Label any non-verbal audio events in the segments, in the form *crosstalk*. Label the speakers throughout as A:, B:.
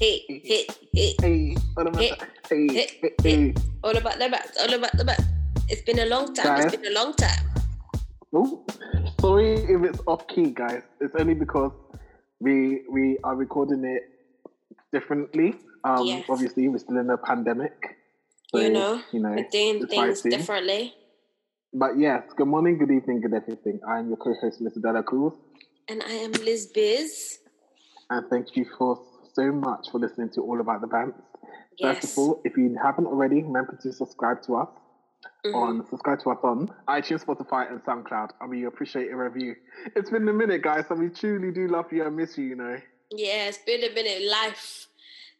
A: hit, hit,
B: Hey, all about. Hey,
A: hit,
B: hey, hey.
A: all about the bats, all about the bats. It's been a long time. It's been a long time.
B: Ooh, sorry if it's off key, guys. It's only because we we are recording it differently. Um,
A: Yes.
B: obviously we're still in a pandemic. So,
A: you know,
B: you know,
A: we're doing things differently.
B: But yes, good morning, good evening, good everything. I'm your co-host, Mr. Dela Cruz,
A: And I am Liz Biz.
B: and thank you for so much for listening to All About the Bands. First
A: Yes.
B: of all, if you haven't already, remember to subscribe to us
A: Mhm.
B: on subscribe to us on iTunes, Spotify, and SoundCloud, and we appreciate a review. It's been a minute, guys, and we truly do love you and miss you. You know,
A: Yeah, it's been a minute. Life,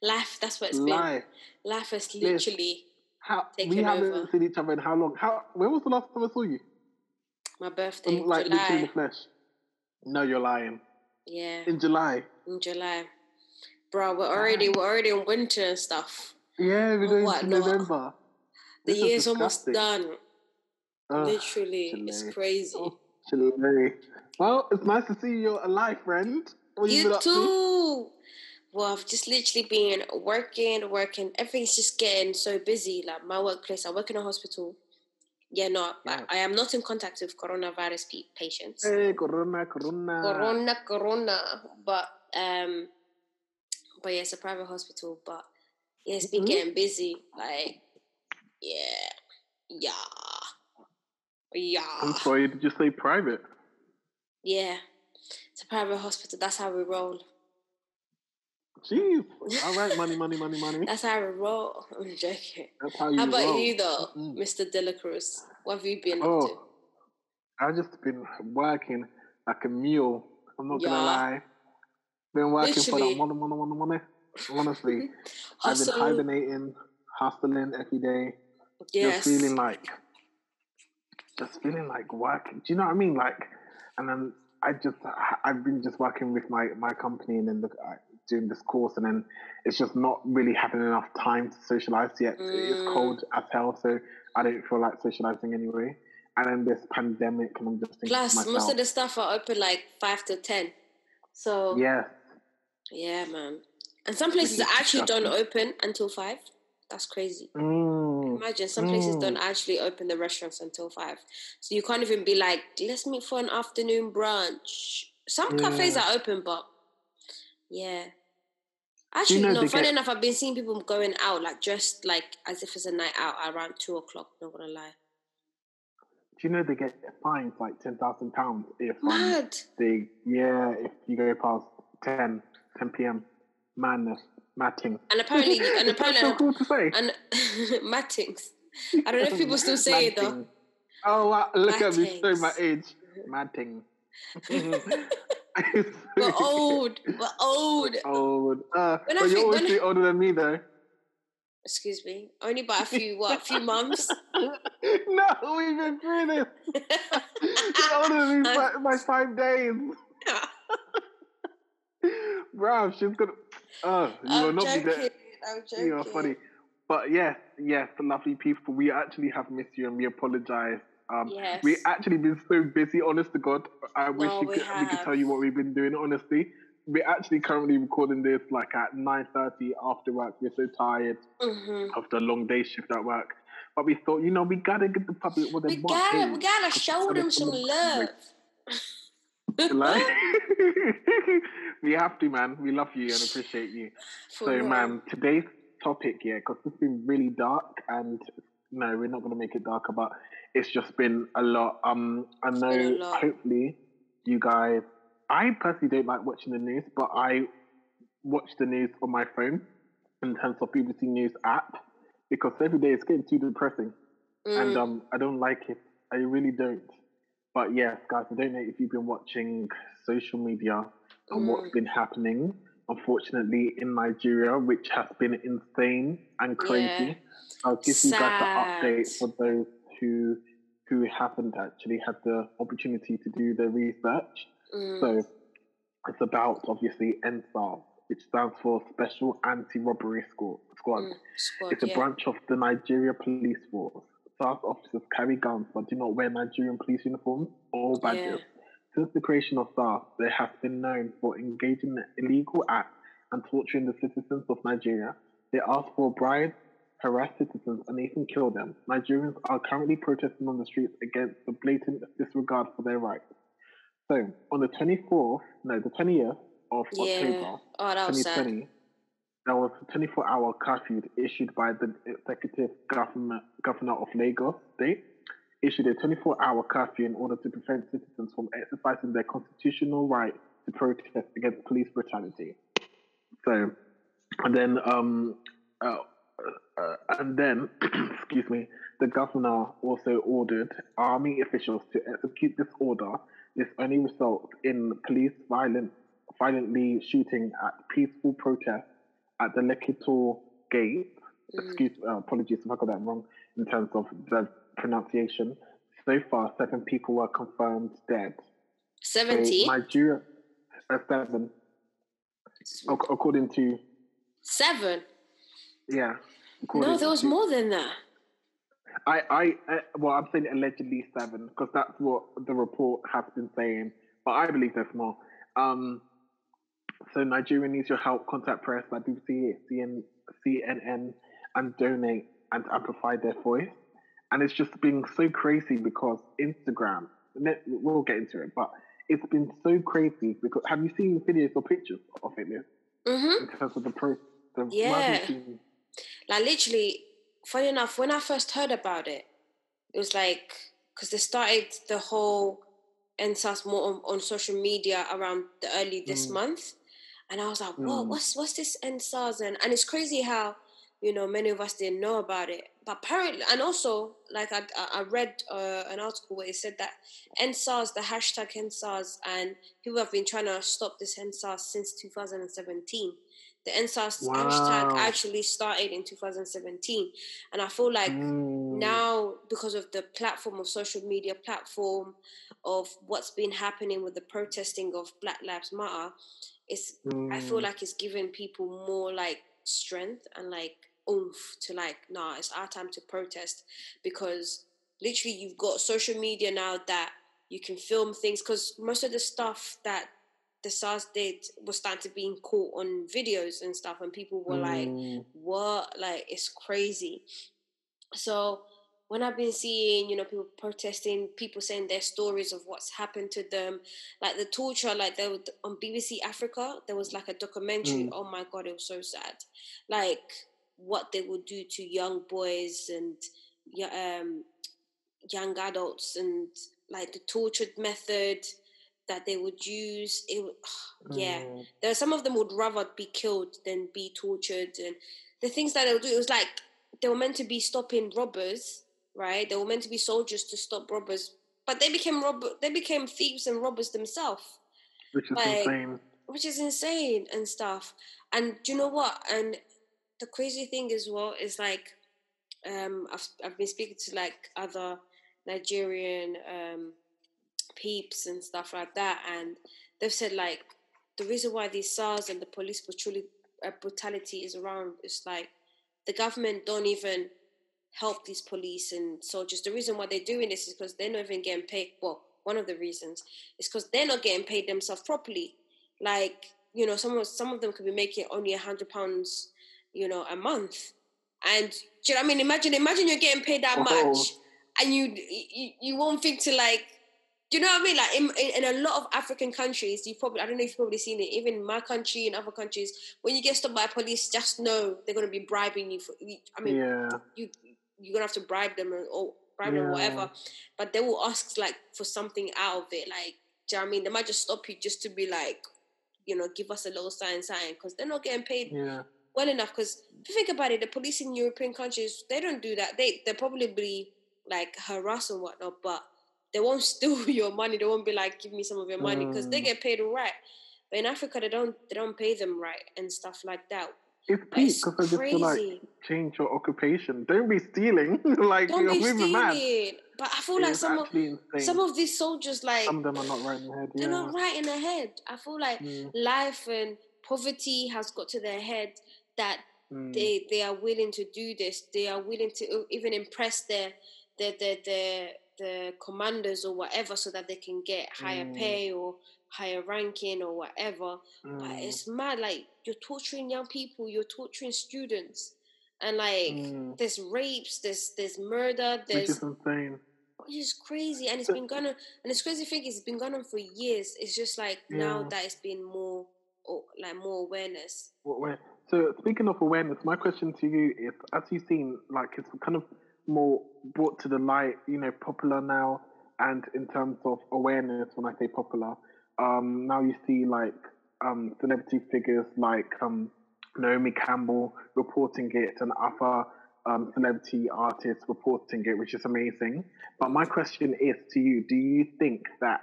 A: life. That's what it's
B: live.
A: been. Life has literally
B: How we haven't
A: over.
B: seen each other in how long? How when was the last time I saw you?
A: my birthday,
B: Um, like literally in the
A: July.
B: flesh. No, you're lying.
A: Yeah,
B: In July.
A: in July. Bro, we're already we're already in winter and stuff.
B: Yeah, we're going
A: What
B: to? November.
A: The
B: This is
A: year's almost done.
B: Ugh,
A: Literally, it's crazy.
B: Oh, July. Well, it's nice to see you're alive, friend. What you
A: You
B: up to?
A: too. Well, I've just literally been working, working. Everything's just getting so busy. Like my workplace, I work in a hospital. Yeah, no,
B: Yeah.
A: I, I am not in contact with coronavirus pe- patients.
B: Hey, Corona, Corona.
A: Corona, corona. But um, but yeah, it's a private hospital. But yeah, it's been
B: Mhm.
A: getting busy. Like, yeah, yeah, yeah.
B: I'm sorry, did you say private?
A: yeah. It's a private hospital. That's how we roll.
B: Jeez. *laughs* All right, money, money, money, money.
A: That's how we roll. *laughs* I'm joking.
B: That's how you
A: How about
B: roll.
A: you though,
B: Mm.
A: Mr. De La Cruz? What have you been up to?
B: Oh, I've just been working like a mule. I'm not
A: Yeah.
B: gonna lie. Been working
A: Literally.
B: for that money, money, money, money. Honestly, *laughs* I've been hibernating, hustling every day,
A: Yes.
B: just feeling like, just feeling like working. Do you know what I mean? Like, and then I just, I've been just working with my my company and then the, uh, doing this course, and then it's just not really having enough time to socialize yet. It's
A: Mm.
B: cold as hell, so I don't feel like socializing anyway. And then this pandemic, and I'm just thinking
A: Plus,
B: myself,
A: most of the stuff are open like five to ten. So
B: yes,
A: yeah, man. And some places actually don't open until five. That's crazy.
B: mm,
A: Imagine some places
B: Mm.
A: don't actually open the restaurants until five. So you can't even be like, let's meet for an afternoon brunch. Some cafes
B: Yeah.
A: are open, but yeah. Actually,
B: know
A: no. Funny
B: get-
A: enough, I've been seeing people going out like dressed like as if it's a night out around two o'clock. Not gonna lie,
B: do you know they get fines like ten thousand pounds if um, they yeah if you go past 10, 10 p.m. Madness, matting.
A: And apparently, and *laughs*
B: that so
A: apparently,
B: cool to say.
A: and *laughs* mattings. I don't know if people still say it though.
B: Oh, wow. look at me showing my age. Matting. *laughs*
A: We're old. We're old.
B: Old. Uh,
A: When
B: but you're obviously older than me, though.
A: Excuse me. Only by a few what? A few months.
B: no, we've been through this. You're older than me by, by five days. Bro, she's gonna. Oh, you will
A: I'm
B: not be there.
A: I'm joking.
B: You are funny. But yes, yes, lovely people. We actually have missed you and we apologize. Um,
A: Yes.
B: We actually been so busy, honest to God. I wish
A: No,
B: you
A: we
B: could, we could tell you what we've been doing, honestly. We're actually currently recording this like at 9.30 after work. We're so tired
A: hmm
B: after a long day shift at work. But we thought, you know, we gotta give the public what they
A: We
B: want.
A: gotta, we gotta show them some love. *laughs*
B: Like, *laughs* we have to, man. We love you and appreciate you.
A: For
B: So,
A: real.
B: man, today's topic, yeah, because it's been really dark, and no, we're not going to make it darker, but it's just been a lot. Um, I know,
A: lot.
B: hopefully, you guys. I personally don't like watching the news, but I watch the news on my phone in terms of BBC News app because every day it's getting too depressing, and
A: Mm.
B: um, I don't like it. I really don't. But yes, guys, I don't know if you've been watching social media and what's been happening, unfortunately, in Nigeria, which has been insane and crazy.
A: Yeah.
B: I'll give you guys
A: Sad.
B: the update for those who who haven't actually had the opportunity to do the research.
A: Mm.
B: So it's about obviously NSAR, which stands for Special Anti-Robbery Squad. Squad.
A: Mm. Squad,
B: It's a
A: yeah.
B: branch of the Nigeria Police Force. SARS officers carry guns but do not wear Nigerian police uniforms or badges. Since the creation of SARS, they have been known for engaging in illegal acts and torturing the citizens of Nigeria. They ask for bribes, harass citizens, and even kill them. Nigerians are currently protesting on the streets against the blatant disregard for their rights. So, on the 24th, no, the 20th of
A: Yeah.
B: October,
A: Oh, that was sad.
B: 2020, there was a 24 hour curfew issued by the executive government, governor of Lagos State. Issued a 24 hour curfew in order to prevent citizens from exercising their constitutional right to protest against police brutality. So, and then, um, uh, uh, and then, *clears throat* excuse me, the governor also ordered army officials to execute this order. This only results in police violent, violently shooting at peaceful protests at the Lekki Toll Gate.
A: Mm.
B: Excuse, uh, apologies if I got that wrong in terms of the pronunciation. So far, seven people were confirmed dead. So
A: 70?
B: Nigeria, uh, seven, ac- according to
A: Seven?
B: yeah.
A: No, there was
B: to-
A: more than that.
B: I, I, uh, well, I'm saying allegedly seven because that's what the report has been saying, but I believe there's more. Um, so Nigeria needs your help. Contact press like BBC, CN, CNN, and donate and amplify their voice. And it's just been so crazy because Instagram. We'll get into it, but it's been so crazy because have you seen videos or pictures of it Liz,
A: Mm-hmm.
B: in terms of the pro? The
A: Yeah. Like literally, funny enough, when I first heard about it, it was like because they started the whole EndSARS more on, on social media around the early this
B: Mm.
A: month, and I was like, "Whoa,
B: Mm.
A: what's what's this EndSARS?" And and it's crazy how you know many of us didn't know about it, but apparently, and also like I I read uh, an article where it said that EndSARS, the hashtag EndSARS, and people have been trying to stop this EndSARS since 2017. The EndSARS hashtag actually started in 2017, and I feel like
B: Mm.
A: now because of the platform of social media platform of what's been happening with the protesting of Black Lives Matter, it's I feel
B: Mm.
A: like it's giving people more like strength and like oomph to like, nah, it's our time to protest because literally you've got social media now that you can film things because most of the stuff that the SARS did was starting to be caught on videos and stuff, and people were like,
B: Mm.
A: what? Like, it's crazy. So when I've been seeing, you know, people protesting, people saying their stories of what's happened to them, like the torture, like there on BBC Africa, there was like a documentary.
B: Mm.
A: Oh my god, it was so sad. Like what they would do to young boys and um, young adults, and like the tortured method that they would use. It, *sighs* yeah
B: Mm.
A: there some of them would rather be killed than be tortured and the things that they would do it was like they were meant to be stopping robbers right? They were meant to be soldiers to stop robbers but they became rob they became thieves and robbers themselves.
B: Which is
A: like-
B: insane.
A: which is insane and stuff. And do you know what? And the crazy thing as well is like um i've, I've been speaking to like other nigerian um peeps and stuff like that and they've said like the reason why these SARS and the police brutality, uh, brutality is around is like the government don't even help these police and soldiers. The reason why they're doing this is because they're not even getting paid. Well, one of the reasons is because they're not getting paid themselves properly. Like you know, some of some of them could be making only a hundred pounds, you know, a month. And do you know what I mean? Imagine, imagine you're getting paid that
B: Oh.
A: much, and you, you you won't think to like do you know what I mean? Like in, in, in a lot of African countries, you probably I don't know if you've probably seen it. Even in my country and other countries, when you get stopped by police, just know they're going to be bribing you for. I mean,
B: yeah.
A: you you're gonna have to bribe them or, or bribe them or whatever. But they will ask like for something out of it. Like, do you know what I mean? They might just stop you just to be like, you know, give us a little sign, sign, because they're not getting paid
B: Yeah.
A: well enough. Because if you think about it, the police in European countries they don't do that. They they probably like harass and whatnot, but they won't *laughs* steal your money. They won't be like, give me some of your money because they
B: Mm.
A: get paid all right. But in Africa, they don't they don't pay them right and stuff like that.
B: It's peak because I just feel like change your occupation. Don't be stealing. *laughs* like
A: Don't
B: you're
A: be
B: mad.
A: stealing. But I feel like some of
B: insane.
A: some of these soldiers like
B: Some of them are not right in the head.
A: they're
B: yeah.
A: not right in the head. I feel like
B: Mm,
A: life and poverty has got to their head that
B: mm,
A: they they are willing to do this. They are willing to even impress their their their their, their commanders or whatever so that they can get higher
B: Mm.
A: pay or higher ranking or whatever. Mm. But it's mad. Like you're torturing young people. You're torturing students, and like mm. there's rapes. There's there's murder. There's
B: which is insane.
A: Which is crazy, and it's been going on. And this crazy thing is, it's been going on for years. It's just like yeah. now that it's been more, like more awareness.
B: So speaking of awareness, my question to you is: as you've seen, like it's kind of more brought to the light, you know, popular now, and in terms of awareness, when I say popular, um, now you see like um, celebrity figures like um, Naomi Campbell reporting it and other um, celebrity artists reporting it, which is amazing. But my question is to you: Do you think that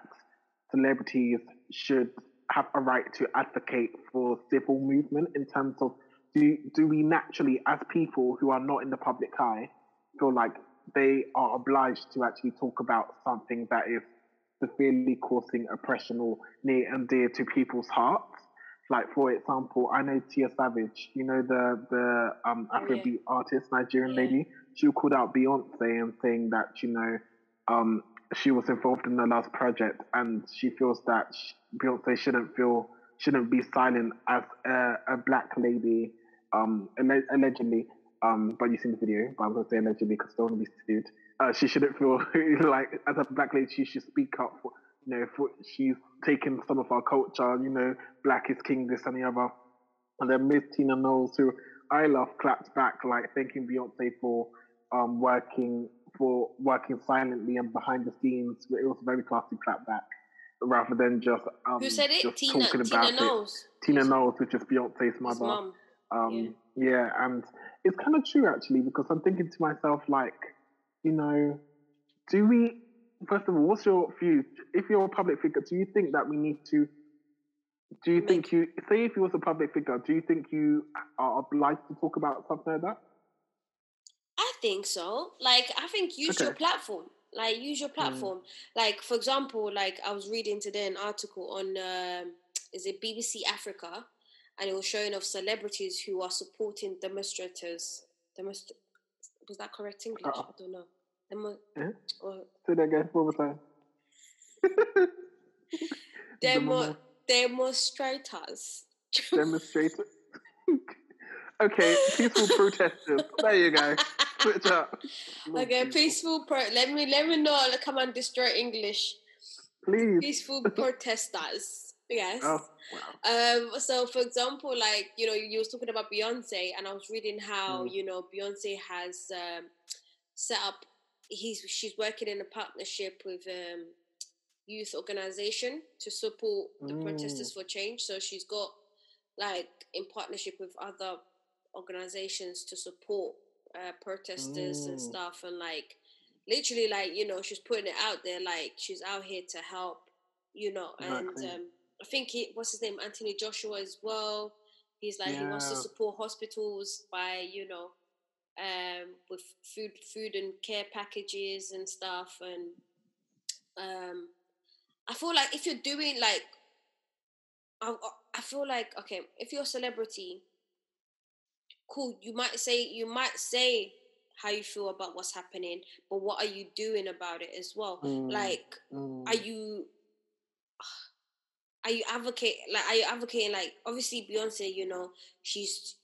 B: celebrities should have a right to advocate for civil movement in terms of do do we naturally, as people who are not in the public eye, feel like they are obliged to actually talk about something that is severely causing oppression or near and dear to people's hearts. Like for example, I know Tiwa Savage, you know the the um, Afrobeat oh, yeah. artist, Nigerian yeah. lady. She called out Beyonce and saying that you know um, she was involved in the last project, and she feels that she, Beyonce shouldn't feel shouldn't be silent as a, a black lady, um, allegedly um, but you've seen the video, but I'm going to say allegedly because I don't want to be sued. Uh, she shouldn't feel *laughs* like, as a black lady, she should speak up for, you know, for she's taken some of our culture, you know, black is king, this and the other. And then Miss Tina Knowles, who I love, clapped back, like thanking Beyonce for um, working for working silently and behind the scenes. It was a very classy clap back rather than just um,
A: who said it?
B: Just
A: Tina, talking
B: Tina
A: about Knowles.
B: It. Tina Knowles, which is Beyonce's mother. Um, yeah. yeah, and it's kind of true actually because I'm thinking to myself like, you know, do we? First of all, what's your view? If you're a public figure, do you think that we need to? Do you think you say if you was a public figure? Do you think you are obliged to talk about something like that?
A: I think so. Like, I think use okay. your platform. Like, use your mm. platform. Mm. Like, for example, like I was reading today an article on uh, is it BBC Africa, and it was showing of celebrities who are supporting demonstrators. Demonst- was that correct English? Uh-uh. I don't know. Demo-
B: yeah? or, Say that again one more time. *laughs*
A: Demo- demonstrators.
B: Demonstrators. *laughs* okay, peaceful protesters. There you go. Switch up.
A: Okay, peaceful pro. Let me let me know. Come on, destroy English.
B: Please.
A: Peaceful *laughs* protesters. Yes.
B: Oh,
A: wow. Um, so, for example, like, you know, you was talking about Beyonce, and I was reading how, mm. you know, Beyonce has um, set up, he's she's working in a partnership with um, youth organization to support the mm. protesters for change. So she's got, like, in partnership with other organizations to support uh, protesters mm. and stuff. And, like, literally, like, you know, she's putting it out there, like, she's out here to help, you know, and... Um, I think he what's his name, Anthony Joshua as well. He's like yeah. he wants to support hospitals by you know um, with food food and care packages and stuff and um, I feel like if you're doing like I, I feel like okay if you're a celebrity cool you might say you might say how you feel about what's happening but what are you doing about it as well mm. like mm. are you are you advocate like are you advocating like obviously Beyonce, you know, she's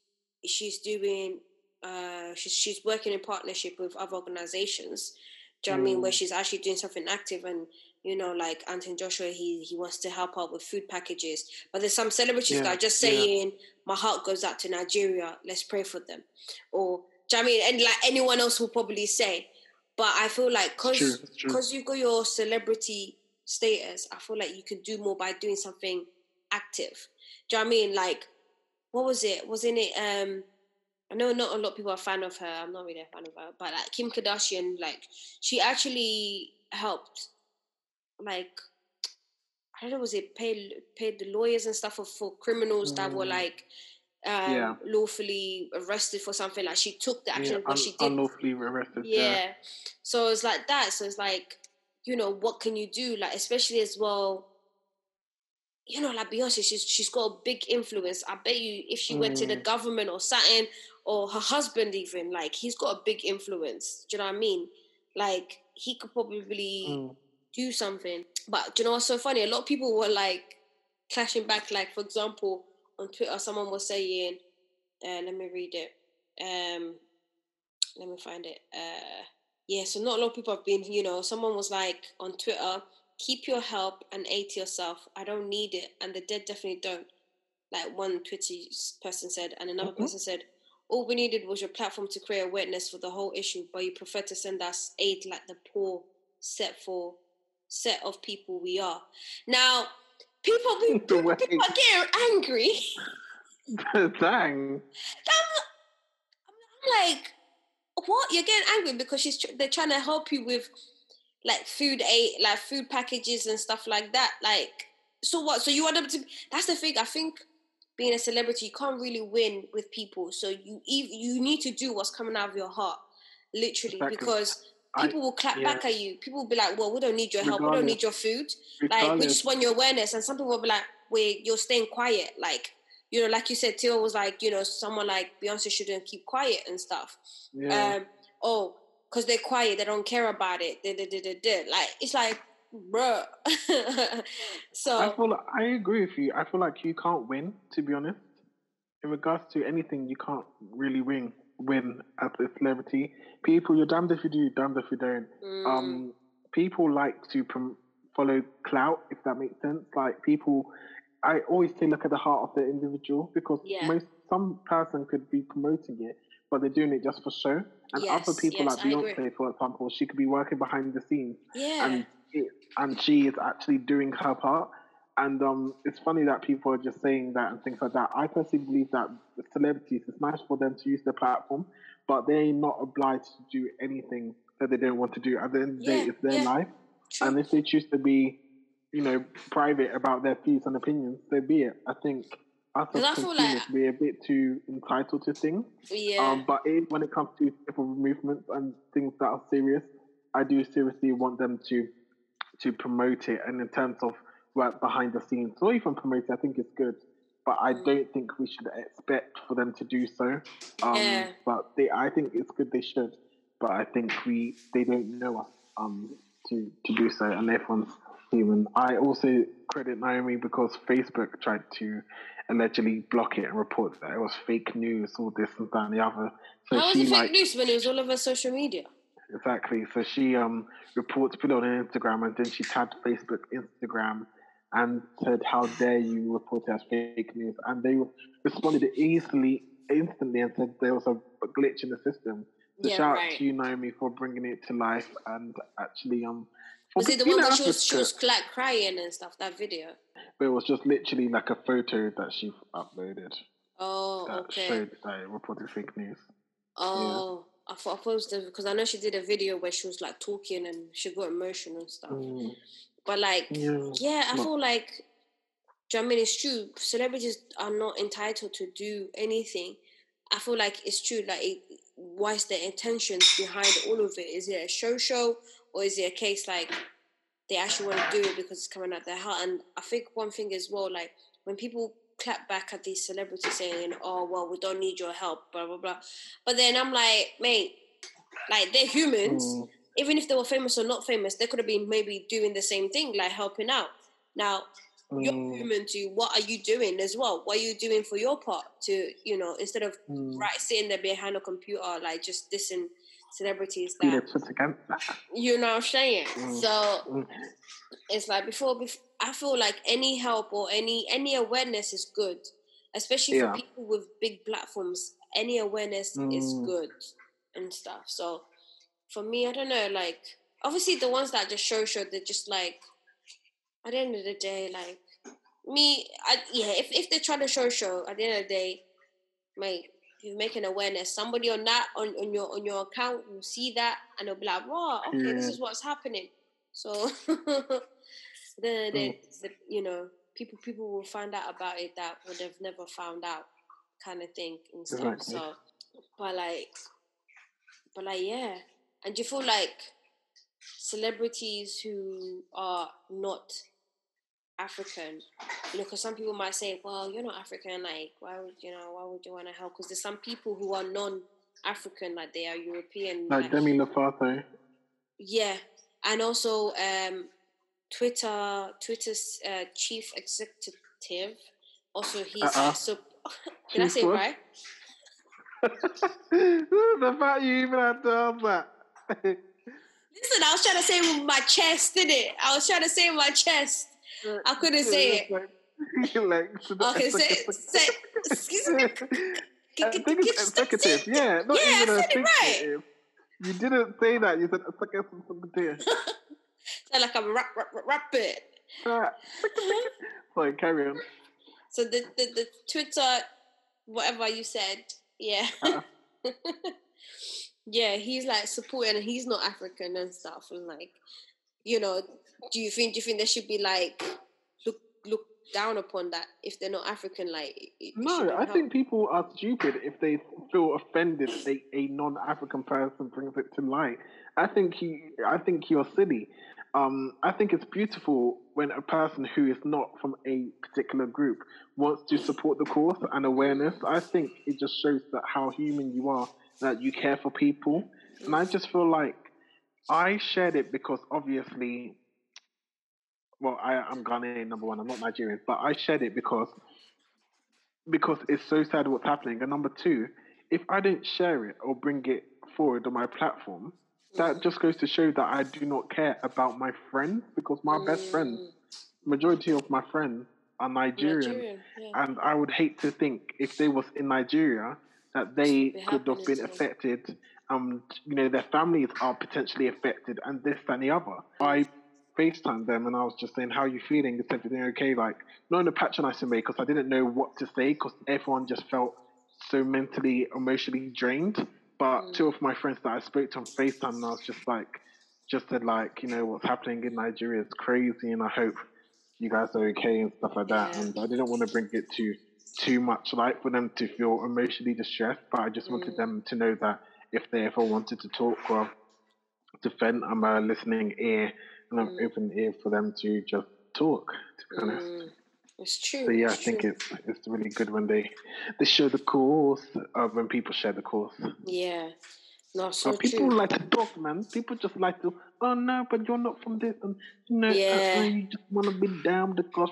A: she's doing uh she's she's working in partnership with other organizations. Do you know mm. I mean? Where mm. she's actually doing something active and you know, like Anthony Joshua, he he wants to help out with food packages. But there's some celebrities yeah, that are just saying, yeah. My heart goes out to Nigeria, let's pray for them. Or do you know I mean? And like anyone else will probably say. But I feel like because because you've got your celebrity status, I feel like you can do more by doing something active. Do you know what I mean? Like, what was it? Wasn't it? Um, I know not a lot of people are a fan of her. I'm not really a fan of her, but like Kim Kardashian, like she actually helped, like I don't know, was it paid paid the lawyers and stuff for, for criminals mm. that were mm. like um, yeah. lawfully arrested for something. Like she took the action, yeah, but un- she did
B: unlawfully arrested.
A: Yeah. yeah. So it's like that. So it's like you know, what can you do? Like, especially as well, you know, like Beyonce, she's she's got a big influence. I bet you if she mm. went to the mm. government or something, or her husband even, like he's got a big influence. Do you know what I mean? Like he could probably mm. do something. But do you know what's so funny? A lot of people were like clashing back. Like for example, on Twitter, someone was saying, uh, "Let me read it. Um, let me find it. Uh, yeah, so not a lot of people have been. You know, someone was like on Twitter, "Keep your help and aid to yourself. I don't need it, and the dead definitely don't." Like one Twitter person said, and another mm-hmm. person said, all we needed was your platform to create awareness for the whole issue, but you prefer to send us aid like the poor set for set of people we are. Now, people, *laughs* people, people are getting angry. *laughs*
B: Dang.
A: I'm, I'm like, what? You're getting angry because she's they're trying to help you with like food aid, like food packages and stuff like that. Like, so what? So you want them to? That's the thing. I think being a celebrity, you can't really win with people. So you you need to do what's coming out of your heart, literally, exactly. because people I, will clap yeah. back at you. People will be like, "Well, we don't need your help. Regardless. We don't need your food. Regardless. Like, we just want your awareness." And some people will be like, "Wait, you're staying quiet." Like, you know, like you said, Tiwa was like, you know, someone like Beyonce shouldn't keep quiet and stuff. Yeah. Um, oh, because they're quiet, they don't care about it. Da, da, da, da, da. Like, it's like, bruh. *laughs* so
B: I feel like, I agree with you. I feel like you can't win, to be honest. In regards to anything, you can't really win win as a celebrity. People, you're damned if you do, damned if you don't. Mm. Um, people like to prom- follow clout, if that makes sense. Like people, I always say look at the heart of the individual because yeah. most some person could be promoting it, but they're doing it just for show. And yes, other people yes, like Beyonce, for example, she could be working behind the scenes,
A: yeah.
B: and it, and she is actually doing her part. And um, it's funny that people are just saying that and things like that. I personally believe that celebrities, it's nice for them to use the platform, but they're not obliged to do anything that they don't want to do. At the end of the yeah, day, it's their life. True. And if they choose to be, you know, private about their views and opinions, so be it. I think us as consumers, like, we're a bit too entitled to things.
A: Yeah.
B: Um, but it, when it comes to civil movements and things that are serious, I do seriously want them to to promote it. And in terms of work behind the scenes or even promote it, I think it's good. But I mm. don't think we should expect for them to do so. Um, yeah. But they, I think it's good they should. But I think we they don't know us um, to to do so, and everyone's human. I also credit Naomi because Facebook tried to allegedly block it and report that it was fake news, all this and that and the other.
A: So How was it fake like, news when it was all over social media?
B: Exactly. So she um reports put it on Instagram and then she tagged Facebook, Instagram, and said, "How dare you report it as fake news?" And they responded easily, instantly, and said there was a, a glitch in the system. So yeah, shout right. out to you, Naomi, for bringing it to life and actually um.
A: Was it the one where she was, she was like crying and stuff? That video.
B: But it was just literally like a photo that she uploaded.
A: Oh, that okay.
B: Showed that it reported fake news.
A: Oh. Yeah. I thought I posted because I know she did a video where she was like talking and she got emotional and stuff. Mm. But like, yeah, yeah I feel like, do you know I mean it's true? Celebrities are not entitled to do anything. I feel like it's true. Like, it, what's the intentions behind all of it? Is it a show show or is it a case like they actually want to do it because it's coming out their heart? And I think one thing as well, like when people clap back at these celebrities saying, "Oh, well, we don't need your help," blah blah blah. But then I'm like, mate, like they're humans. Mm. Even if they were famous or not famous, they could have been maybe doing the same thing, like helping out. Now, mm. you're human too. What are you doing as well? What are you doing for your part to, you know, instead of mm. right sitting there behind a computer, like just dissing celebrities that you know what I'm saying. Mm. So mm. it's like before, before I feel like any help or any any awareness is good, especially yeah. for people with big platforms. Any awareness mm. is good and stuff. So for me, I don't know. Like obviously, the ones that just show show, they're just like at the end of the day, like me. I, yeah, if if they're trying to show show, at the end of the day, mate, you make an awareness. Somebody on that on, on your on your account will see that and they'll be like, "Wow, okay, yeah. this is what's happening." So *laughs* the, the, mm. the you know people people will find out about it that would have never found out kind of thing and stuff. Exactly. So, but like, but like, yeah. And do you feel like celebrities who are not African, you know, because some people might say, well, you're not African, like, why would you know, why would you want to help? Because there's some people who are non-African, like they are European,
B: like, like Demi Lovato.
A: Yeah, and also um Twitter Twitter's uh, chief executive. Also, he's
B: Uh-uh. *laughs*
A: Did I say
B: what?
A: right? *laughs*
B: the fact you even had to ask that. *laughs*
A: Listen, I was trying to say it with my chest, didn't it? I was trying to say it with my chest. I couldn't say it. *laughs*
B: like, *laughs*
A: Okay, say, say, excuse me.
B: I think it's executive. Yeah, not
A: Yeah,
B: even a
A: said it right.
B: You didn't say that. You said executive. *laughs*
A: Sound like I'm rap, rap, rap, rap it.
B: Sorry, carry on.
A: So the, the the Twitter, whatever you said, yeah,
B: Uh-uh.
A: yeah, he's like supporting, and he's not African and stuff, and like, you know, do you think do you think they should be like look look down upon that if they're not African? Like,
B: No, I
A: help.
B: think people are stupid if they feel offended a, a non-African person brings it to light. I think he, I think you're silly. Um, I think it's beautiful when a person who is not from a particular group wants to support the cause and awareness. I think it just shows that how human you are, that you care for people, and I just feel like I shared it because obviously, well, I, I'm Ghanaian number one. I'm not Nigerian, but I shared it because because it's so sad what's happening. And number two, if I didn't share it or bring it forward on my platform, that just goes to show that I do not care about my friends because my best friends,
A: Mm,
B: majority of my friends are Nigerian.
A: Nigerian, yeah.
B: And I would hate to think if they was in Nigeria that they could have been affected and you know their families are potentially affected and this and the other. I FaceTimed them and I was just saying, How are you feeling? Is everything okay? Like not in a patronizing way because I didn't know what to say because everyone just felt so mentally, emotionally drained. But
A: Mm.
B: two of my friends that I spoke to on FaceTime and I was just like just said like, you know, what's happening in Nigeria is crazy and I hope you guys are okay and stuff like that.
A: Yeah.
B: And I didn't want to bring it to too much light for them to feel emotionally distressed, but I just wanted
A: Mm.
B: them to know that if they ever wanted to talk or defend, I'm a listening ear and I'm
A: Mm.
B: open ear for them to just talk. To be honest.
A: Mm, it's true.
B: So yeah, I
A: it's
B: think
A: true.
B: it's it's really good when they they show the course, uh, when people share the course.
A: yeah. No, so
B: But people
A: true.
B: like to talk, man. People just like to, oh no, but you're not from this, and you know, uh,
A: Yeah.
B: uh, you just want to be down the cause.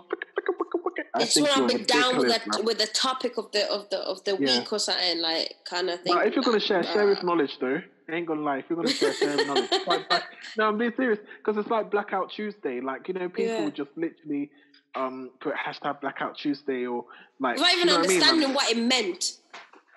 B: I
A: It's
B: think you're
A: down with the with the topic of the of the of the
B: Yeah.
A: week or something like kind of thing.
B: But if you're gonna share, share with
A: Uh,
B: knowledge, though. I ain't gonna lie. If you're gonna share, share with knowledge. It's like no, I'm being serious because it's like Blackout Tuesday. Like you know, people
A: Yeah.
B: just literally um put hashtag Blackout Tuesday or like
A: without
B: you
A: even
B: know what I mean?
A: understanding
B: Like,
A: what it meant.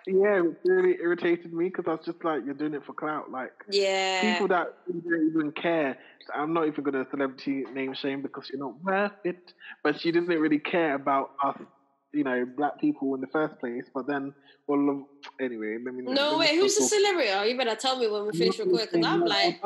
B: Yeah, it really irritated me because I was just like, you're doing it for clout. Like
A: Yeah.
B: people that don't even care. I'm not even gonna celebrity name shame because you're not worth it. But she didn't really care about us, you know, black people in the first place. But then, well, anyway, let me.
A: no
B: let me
A: way. Who's the celebrity? Oh, you better tell me when we finish recording because I'm like,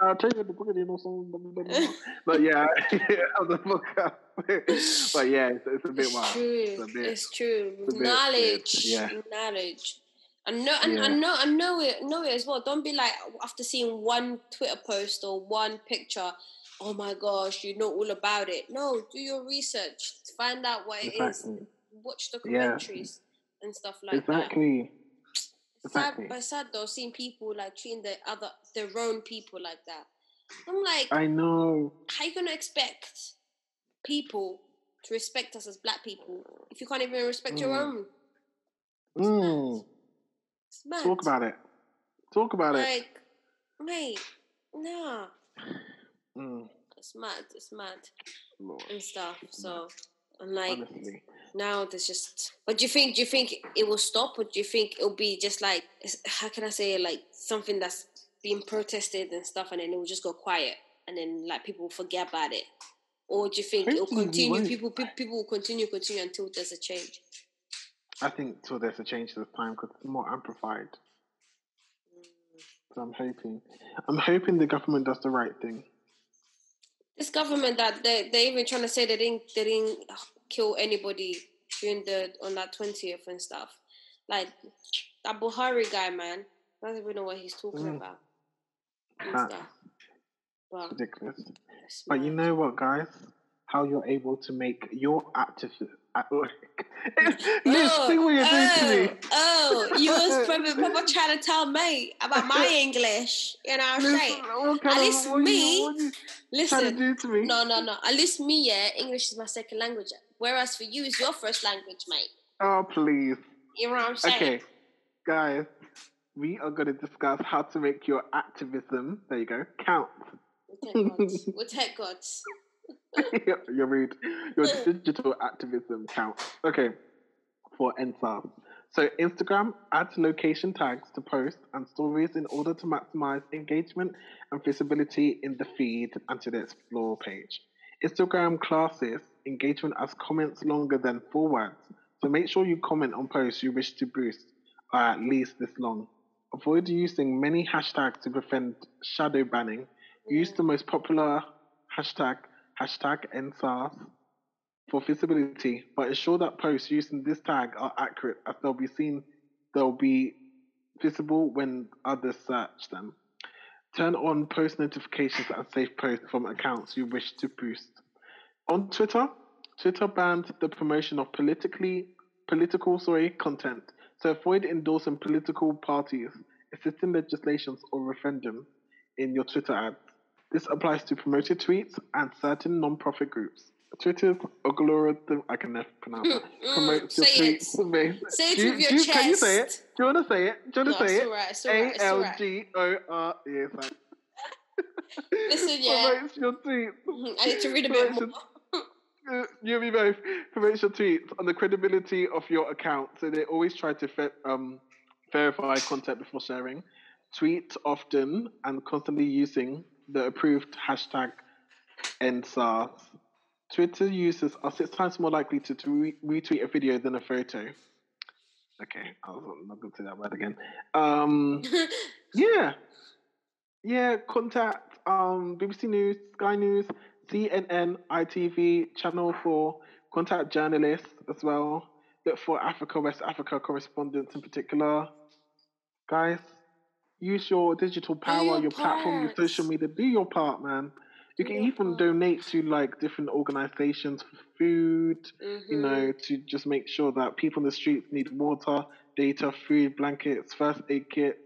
B: I'll tell you, I'll tell you the book, you know, some, blah, blah, blah, blah. but yeah, *laughs* book uh, *laughs* but yeah, it's, it's a bit
A: it's
B: wild.
A: true.
B: It's a bit.
A: It's true.
B: it's bit
A: knowledge.
B: yeah.
A: Knowledge. I know, and I
B: Yeah.
A: know, I know it, know it as well. Don't be like after seeing one Twitter post or one picture. Oh my gosh, you know all about it. No, do your research. Find out what it is.
B: Exactly.
A: Watch
B: Yeah.
A: documentaries and stuff like that.
B: Exactly.
A: Sad,
B: Exactly.
A: but sad though, seeing people like treating the other, their own people like that. I'm like,
B: I know.
A: how you gonna expect people to respect us as black people if you can't even respect your
B: Mm.
A: own?
B: Mm.
A: It's mad.
B: Talk about it. Talk about it.
A: like, mate, nah,
B: Mm.
A: it's mad, it's mad
B: Lord,
A: and stuff. So, I'm like,
B: honestly.
A: now there's just. But do you think? Do you think it will stop, or do you think it'll be just like, how can I say, like something that's being protested and stuff, and then it will just go quiet, and then like people will forget about it, or do you think it'll continue?
B: won't.
A: People, pe- people will continue, continue until there's a change.
B: I think till there's a change this time because it's more amplified. So I'm hoping. I'm hoping the government does the right thing.
A: This government that they they even trying to say they didn't they didn't kill anybody during the on that twentieth and stuff. Like that Buhari guy, man, I don't even know what he's talking
B: Mm.
A: about and
B: Facts.
A: stuff. But
B: Ridiculous. But you know what, guys? How you're able to make your activist. *laughs* Liz, *laughs*
A: Oh,
B: see what you're doing to me.
A: oh, oh, you was *laughs* proper, proper trying to tell me about my English. You know what I'm saying? At least
B: what you-
A: me-
B: what you to
A: Listen,
B: do to me?
A: no, no, no. At least me, yeah, English is my second language. Whereas for you, it's your first language, mate.
B: Oh, please.
A: You know what I'm saying?
B: Okay, guys, we are going to discuss how to make your activism, there you go, count.
A: We'll take gods. We'll take gods. *laughs*
B: You're rude. Your *laughs* digital activism count. Okay, for EndSARS. So Instagram adds location tags to posts and stories in order to maximize engagement and visibility in the feed and to the explore page. Instagram classes engagement as comments longer than four words. So make sure you comment on posts you wish to boost are at least this long. Avoid using many hashtags to prevent shadow banning. Use the most popular hashtag, hashtag EndSARS, for visibility, but ensure that posts using this tag are accurate as they'll be seen, they'll be visible when others search them. Turn on post notifications and save posts from accounts you wish to boost. On Twitter, Twitter banned the promotion of politically political sorry content. So avoid endorsing political parties, assisting legislations or referendum in your Twitter ads. This applies to promoted tweets and certain non-profit groups. Twitter's algorithm, I can never pronounce it,
A: Mm,
B: promotes your
A: say it.
B: tweets. based-
A: Say it
B: Do
A: with your
B: do you- Can you say it? Do you want to say it? Do you want to say it?
A: alright. It's alright.
B: A
A: It's
B: L
A: alright.
B: G O R. Yes,
A: Listen, *laughs* yeah.
B: Promotes your tweets. *laughs*
A: I need to read a bit more.
B: You and me both promotes your tweets on the credibility of your account. So they always try to fe- um, verify content before sharing. Tweet often and constantly using the approved hashtag EndSARS. Twitter users are six times more likely to, to re- retweet a video than a photo. Okay, I was not going to say that word again. Um, *laughs* yeah. Yeah, contact um, BBC News, Sky News, CNN, ITV, Channel 4. Contact journalists as well. Look for Africa, West Africa correspondents in particular. Guys, use your digital power,
A: your
B: your, platform, your social media. Do your part, man. You can even donate to like different organizations for food, you
A: Mhm.
B: know, to just make sure that people in the streets need water, data, food, blankets, first aid kits,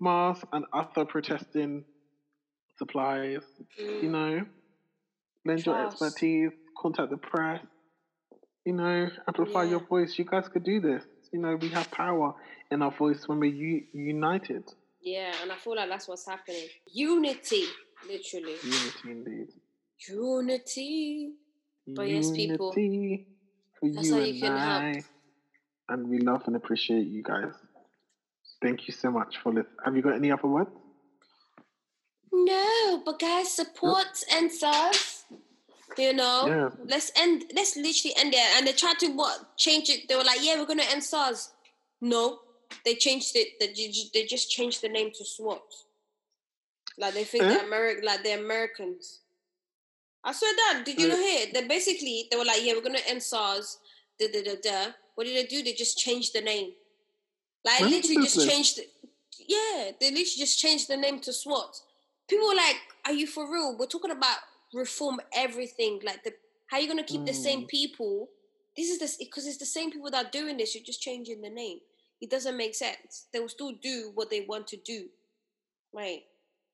B: masks, and other protesting supplies. You
A: Mm.
B: know, lend your expertise, contact the press. You know, amplify your voice. You guys could do this. You know, we have power in our voice when we're u- united.
A: Yeah, and I feel like that's what's happening. Unity, literally.
B: Unity, indeed.
A: Unity. But yes, people,
B: Unity for
A: that's
B: you
A: how
B: and
A: you can help.
B: And we love and appreciate you guys. Thank you so much for listening. Have you got any other words?
A: No, but guys, support and stuff. You know,
B: Yeah.
A: let's end. Let's literally end it. And they tried to what change it. They were like, "Yeah, we're gonna end SARS." No, they changed it. They, they just changed the name to SWAT. Like they think
B: Eh?
A: they're American. Like they're Americans. I swear that. Did you
B: Eh.
A: not hear? They basically they were like, "Yeah, we're gonna end SARS." Da da da da. What did they do? They just changed the name. Like
B: When
A: literally just changed. it. Yeah, they literally just changed the name to SWAT. People were like, "Are you for real? We're talking about reform everything. Like the how are you gonna keep the same
B: Mm.
A: people? This is this because it's the same people that are doing this. You're just changing the name. It doesn't make sense. They will still do what they want to do, right?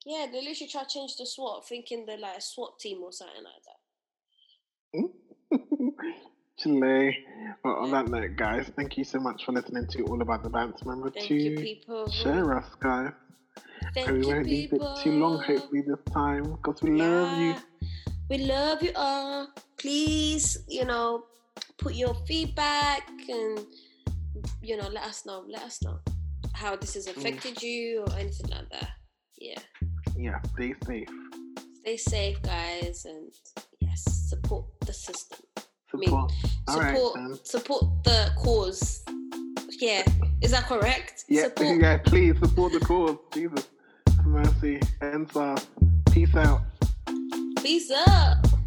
A: Yeah, they literally try to change the SWAT, thinking they're like a SWAT team or something like that. *laughs*
B: Chile. Well, on that note, guys, thank you so much for listening to All About the Bands. Remember
A: Thank
B: to
A: you, people.
B: share us, guys.
A: Thank
B: and we
A: you,
B: won't leave it too long, hopefully, this time, because we love you.
A: We love you all. Please, you know, put your feedback and you know, let us know. Let us know how this has mm. affected you or anything like that. Yeah.
B: Yeah, stay safe.
A: Stay safe, guys, and yes, support the system. mean,
B: Support. All right,
A: Support
B: then.
A: support the cause. Yeah. Is that correct?
B: Yeah,
A: Support
B: yeah, please support the cause. Jesus. Mercy. Ends Peace out.
A: Peace up.